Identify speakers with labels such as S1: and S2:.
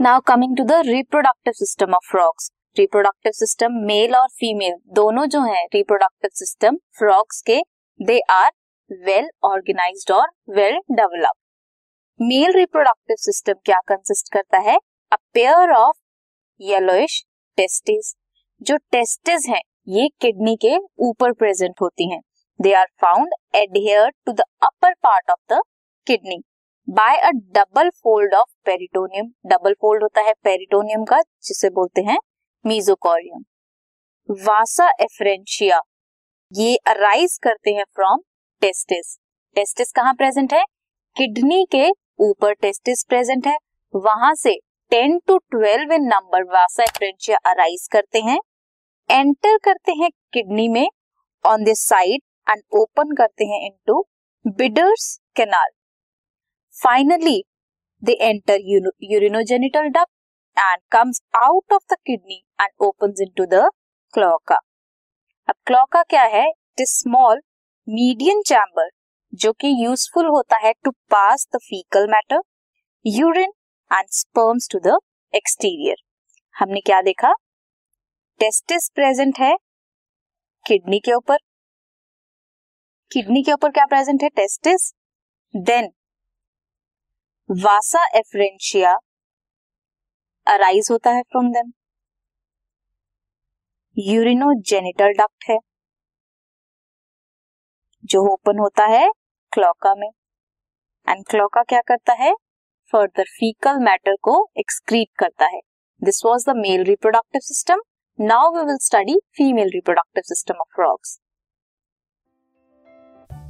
S1: Now coming to the reproductive system of frogs reproductive system male और female दोनों जो है रिप्रोडक्टिव सिस्टम फ्रॉग्स के दे आर वेल ऑर्गेनाइज्ड और well developed male reproductive system क्या consist करता है? A pair of yellowish testis जो टेस्टिस हैं, ये किडनी के ऊपर प्रेजेंट होती हैं. They are found adhere to the upper part of the kidney by a double fold of peritoneum double fold होता है पेरिटोनियम का, जिसे बोलते हैं मीजोकॉरियम वासा एफरेंशिया ये अराइज करते हैं फ्रॉम टेस्टिस टेस्टिस कहाँ प्रेजेंट है? किडनी के ऊपर टेस्टिस प्रेजेंट है. वहाँ से 10 to 12 in number vasa efferentia arise करते हैं. एंटर करते हैं किडनी में on this side and open करते हैं into Bidder's canal finally they enter urinogenital duct and comes out of the kidney and opens into the cloaca अब cloaca क्या है? It is small medium chamber जो कि useful होता है to pass the faecal matter urine and sperms to the exterior हमने क्या देखा? टेस्टिस प्रेजेंट है किडनी के ऊपर. किडनी के ऊपर क्या प्रेजेंट है? Testis then vasa efferentia arise होता है फ्रॉम देम यूरिनोजेनिटल डक्ट है, जो ओपन होता है क्लॉका में. एंड क्लॉका क्या करता है? फर्दर फीकल मैटर को एक्सक्रीट करता है. This was the male reproductive system now we will study female reproductive system of frogs